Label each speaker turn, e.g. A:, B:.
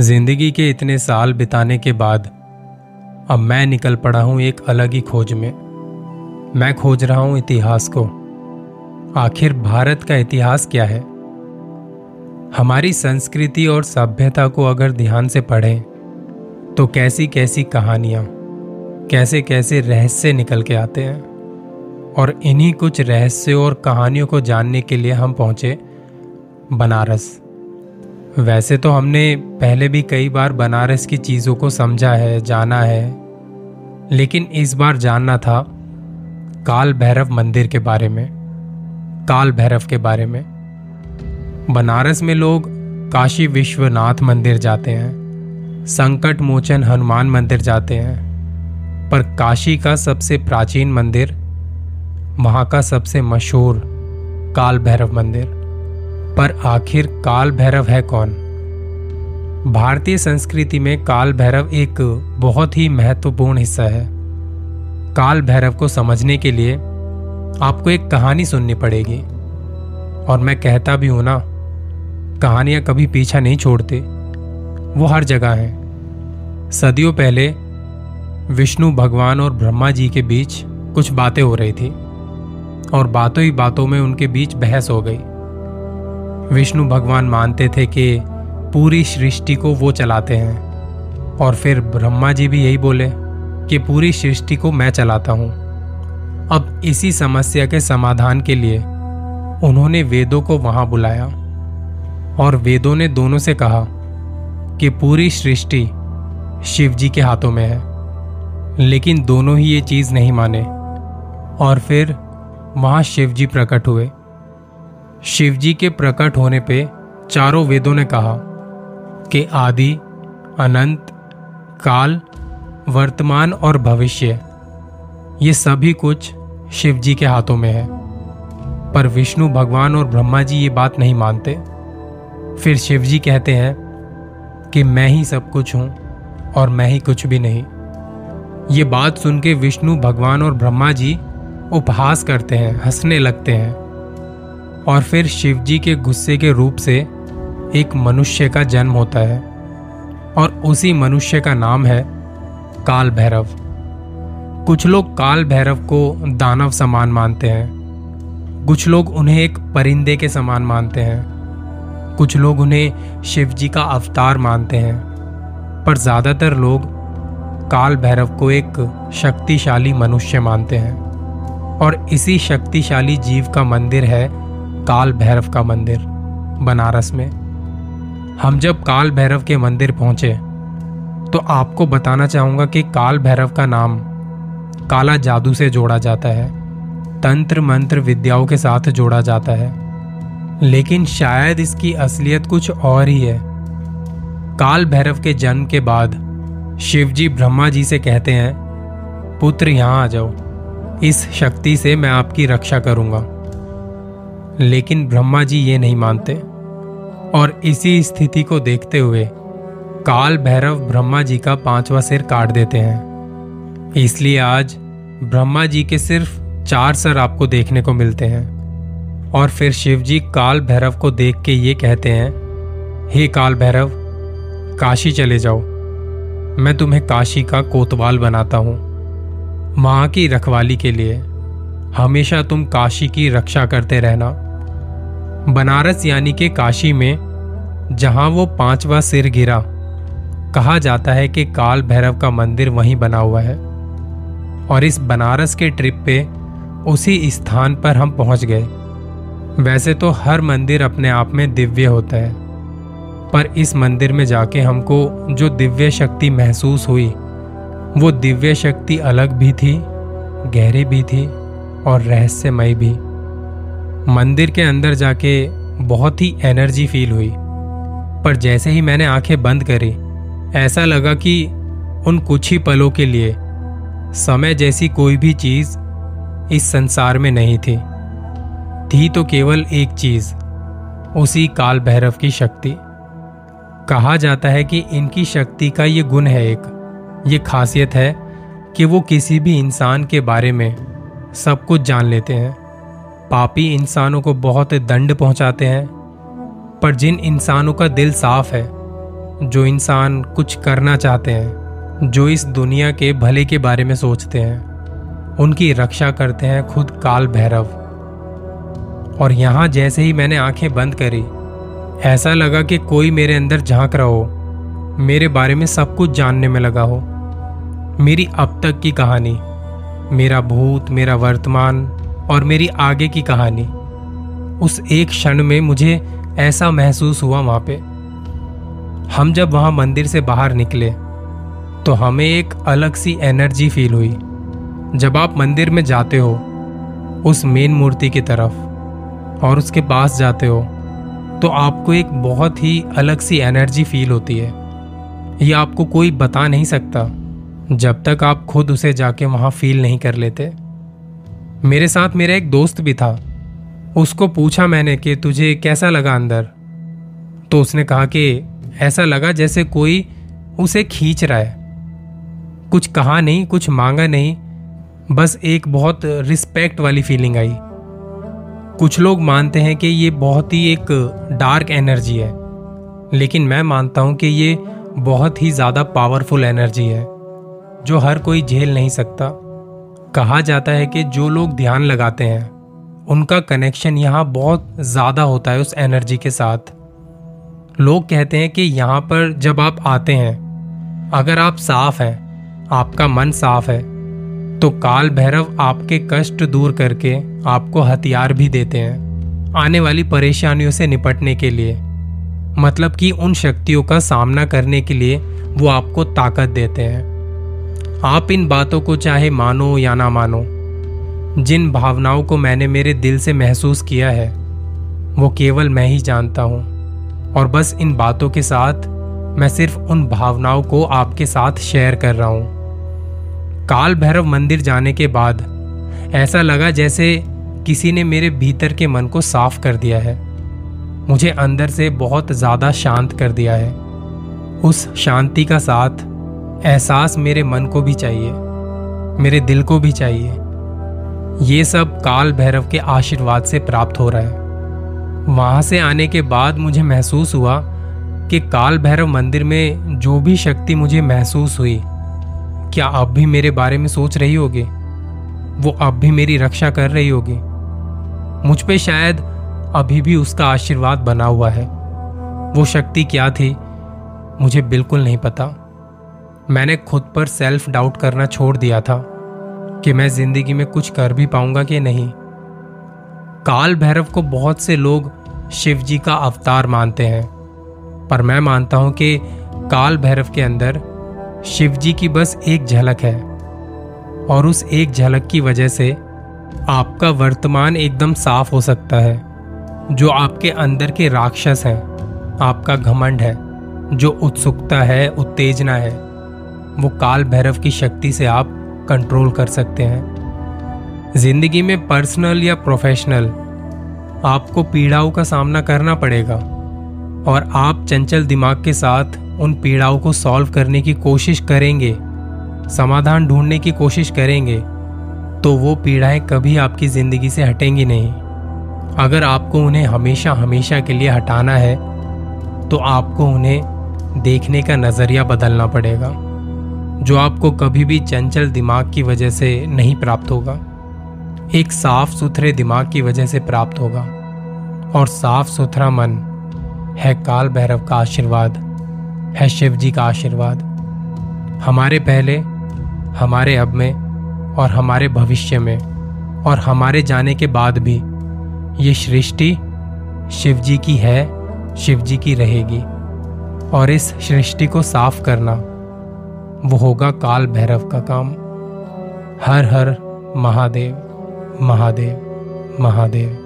A: ज़िंदगी के इतने साल बिताने के बाद, अब मैं निकल पड़ा हूँ एक अलग ही खोज में। मैं खोज रहा हूँ इतिहास को। आखिर भारत का इतिहास क्या है? हमारी संस्कृति और सभ्यता को अगर ध्यान से पढ़ें तो कैसी कैसी कहानियाँ कैसे कैसे रहस्य निकल के आते हैं? और इन्हीं कुछ रहस्यों और कहानियों को जानने के लिए हम पहुँचे बनारस। वैसे तो हमने पहले भी कई बार बनारस की चीज़ों को समझा है, जाना है। लेकिन इस बार जानना था काल भैरव मंदिर के बारे में, काल भैरव के बारे में। बनारस में लोग काशी विश्वनाथ मंदिर जाते हैं, संकट मोचन हनुमान मंदिर जाते हैं, पर काशी का सबसे प्राचीन मंदिर, वहाँ का सबसे मशहूर काल भैरव मंदिर। पर आखिर काल भैरव है कौन? भारतीय संस्कृति में काल भैरव एक बहुत ही महत्वपूर्ण हिस्सा है। काल भैरव को समझने के लिए आपको एक कहानी सुननी पड़ेगी। और मैं कहता भी हूँ ना, कहानियाँ कभी पीछा नहीं छोड़ते। वो हर जगह हैं। सदियों पहले विष्णु भगवान और ब्रह्मा जी के बीच कुछ बातें हो रही थी। और बातों ही बातों में उनके बीच बहस हो गई। विष्णु भगवान मानते थे कि पूरी सृष्टि को वो चलाते हैं। और फिर ब्रह्मा जी भी यही बोले कि पूरी सृष्टि को मैं चलाता हूँ। अब इसी समस्या के समाधान के लिए उन्होंने वेदों को वहाँ बुलाया और वेदों ने दोनों से कहा कि पूरी सृष्टि शिव जी के हाथों में है। लेकिन दोनों ही ये चीज़ नहीं माने। और फिर वहाँ शिव जी प्रकट हुए। शिवजी के प्रकट होने पे चारों वेदों ने कहा कि आदि, अनंत, काल, वर्तमान और भविष्य, ये सभी कुछ शिवजी के हाथों में है। पर विष्णु भगवान और ब्रह्मा जी ये बात नहीं मानते। फिर शिवजी कहते हैं कि मैं ही सब कुछ हूँ और मैं ही कुछ भी नहीं। ये बात सुन के विष्णु भगवान और ब्रह्मा जी उपहास करते हैं, हंसने लगते हैं। और फिर शिवजी के गुस्से के रूप से एक मनुष्य का जन्म होता है। और उसी मनुष्य का नाम है काल भैरव कुछ लोग काल भैरव को दानव समान मानते हैं। कुछ लोग उन्हें एक परिंदे के समान मानते हैं। कुछ लोग उन्हें शिवजी का अवतार मानते हैं। पर ज़्यादातर लोग काल भैरव को एक शक्तिशाली मनुष्य मानते हैं। और इसी शक्तिशाली जीव का मंदिर है काल भैरव का मंदिर बनारस में। हम जब काल भैरव के मंदिर पहुँचे तो आपको बताना चाहूँगा कि काल भैरव का नाम काला जादू से जोड़ा जाता है। तंत्र मंत्र विद्याओं के साथ जोड़ा जाता है। लेकिन शायद इसकी असलियत कुछ और ही है। काल भैरव के जन्म के बाद शिवजी ब्रह्मा जी से कहते हैं, पुत्र यहाँ आ जाओ। इस शक्ति से मैं आपकी रक्षा करूँगा। लेकिन ब्रह्मा जी ये नहीं मानते। और इसी स्थिति को देखते हुए काल भैरव ब्रह्मा जी का पांचवा सिर काट देते हैं। इसलिए आज ब्रह्मा जी के सिर्फ़ चार सर आपको देखने को मिलते हैं। और फिर शिव जी काल भैरव को देख के ये कहते हैं, हे काल भैरव, काशी चले जाओ। मैं तुम्हें काशी का कोतवाल बनाता हूँ। माँ की रखवाली के लिए हमेशा तुम काशी की रक्षा करते रहना। बनारस यानी कि काशी में, जहाँ वो पांचवा सिर गिरा। कहा जाता है कि काल भैरव का मंदिर वहीं बना हुआ है। और इस बनारस के ट्रिप पे उसी स्थान पर हम पहुँच गए। वैसे तो हर मंदिर अपने आप में दिव्य होता है। पर इस मंदिर में जाके हमको जो दिव्य शक्ति महसूस हुई, वो दिव्य शक्ति अलग भी थी, गहरी भी थी और रहस्यमय भी। मंदिर के अंदर जाके बहुत ही एनर्जी फील हुई। पर जैसे ही मैंने आँखें बंद करी, ऐसा लगा कि उन कुछ ही पलों के लिए समय जैसी कोई भी चीज़ इस संसार में नहीं थी। थी तो केवल एक चीज़, उसी काल भैरव की शक्ति। कहा जाता है कि इनकी शक्ति का ये गुण है एक। ये खासियत है कि वो किसी भी इंसान के बारे में सब कुछ जान लेते हैं। पापी इंसानों को बहुत दंड पहुंचाते हैं, पर जिन इंसानों का दिल साफ़ है, जो इंसान कुछ करना चाहते हैं, जो इस दुनिया के भले के बारे में सोचते हैं, उनकी रक्षा करते हैं खुद काल भैरव। और यहाँ जैसे ही मैंने आँखें बंद करी, ऐसा लगा कि कोई मेरे अंदर झाँक रहा हो, मेरे बारे में सब कुछ जानने में लगा हो। मेरी अब तक की कहानी, मेरा भूत, मेरा वर्तमान और मेरी आगे की कहानी। उस एक क्षण में मुझे ऐसा महसूस हुआ वहाँ पे। हम जब वहाँ मंदिर से बाहर निकले तो हमें एक अलग सी एनर्जी फील हुई। जब आप मंदिर में जाते हो, उस मेन मूर्ति की तरफ़, और उसके पास जाते हो तो आपको एक बहुत ही अलग सी एनर्जी फील होती है। ये आपको कोई बता नहीं सकता, जब तक आप खुद उसे जाके वहाँ फील नहीं कर लेते। मेरे साथ मेरा एक दोस्त भी था। उसको पूछा मैंने कि तुझे कैसा लगा अंदर? तो उसने कहा कि ऐसा लगा जैसे कोई उसे खींच रहा है। कुछ कहा नहीं, कुछ मांगा नहीं, बस एक बहुत रिस्पेक्ट वाली फीलिंग आई। कुछ लोग मानते हैं कि ये बहुत ही एक डार्क एनर्जी है, लेकिन मैं मानता हूँ कि ये बहुत ही ज़्यादा पावरफुल एनर्जी है, जो हर कोई झेल नहीं सकता। कहा जाता है कि जो लोग ध्यान लगाते हैं, उनका कनेक्शन यहाँ बहुत ज़्यादा होता है उस एनर्जी के साथ। लोग कहते हैं कि यहाँ पर जब आप आते हैं, अगर आप साफ़ हैं, आपका मन साफ़ है तो काल भैरव आपके कष्ट दूर करके आपको हथियार भी देते हैं आने वाली परेशानियों से निपटने के लिए। मतलब कि उन शक्तियों का सामना करने के लिए वो आपको ताकत देते हैं। आप इन बातों को चाहे मानो या ना मानो, जिन भावनाओं को मैंने मेरे दिल से महसूस किया है, वो केवल मैं ही जानता हूँ। और बस इन बातों के साथ मैं सिर्फ़ उन भावनाओं को आपके साथ शेयर कर रहा हूँ। काल भैरव मंदिर जाने के बाद ऐसा लगा जैसे किसी ने मेरे भीतर के मन को साफ़ कर दिया है। मुझे अंदर से बहुत ज़्यादा शांत कर दिया है। उस शांति का साथ एहसास मेरे मन को भी चाहिए, मेरे दिल को भी चाहिए। ये सब काल भैरव के आशीर्वाद से प्राप्त हो रहा है। वहाँ से आने के बाद मुझे महसूस हुआ कि काल भैरव मंदिर में जो भी शक्ति मुझे महसूस हुई, क्या अब भी मेरे बारे में सोच रही होगी? वो अब भी मेरी रक्षा कर रही होगी। मुझ पे शायद अभी भी उसका आशीर्वाद बना हुआ है। वो शक्ति क्या थी, मुझे बिल्कुल नहीं पता। मैंने खुद पर सेल्फ डाउट करना छोड़ दिया था कि मैं ज़िंदगी में कुछ कर भी पाऊँगा कि नहीं। काल भैरव को बहुत से लोग शिव जी का अवतार मानते हैं, पर मैं मानता हूँ कि काल भैरव के अंदर शिव जी की बस एक झलक है और उस एक झलक की वजह से आपका वर्तमान एकदम साफ़ हो सकता है, जो आपके अंदर के राक्षस हैं, आपका घमंड है, जो उत्सुकता है, उत्तेजना है। वो काल भैरव की शक्ति से आप कंट्रोल कर सकते हैं। ज़िंदगी में पर्सनल या प्रोफेशनल आपको पीड़ाओं का सामना करना पड़ेगा और आप चंचल दिमाग के साथ उन पीड़ाओं को सॉल्व करने की कोशिश करेंगे, समाधान ढूँढने की कोशिश करेंगे तो वो पीड़ाएँ कभी आपकी ज़िंदगी से हटेंगी नहीं। अगर आपको उन्हें हमेशा हमेशा के लिए हटाना है तो आपको उन्हें देखने का नज़रिया बदलना पड़ेगा। जो आपको कभी भी चंचल दिमाग की वजह से नहीं प्राप्त होगा। एक साफ़ सुथरे दिमाग की वजह से प्राप्त होगा। और साफ़ सुथरा मन है काल भैरव का आशीर्वाद, है शिव जी का आशीर्वाद। हमारे पहले, हमारे अब में, और हमारे भविष्य में, और हमारे जाने के बाद भी ये सृष्टि शिव जी की है, शिव जी की रहेगी। और इस सृष्टि को साफ़ करना वो होगा काल भैरव का काम। हर हर महादेव महादेव महादेव।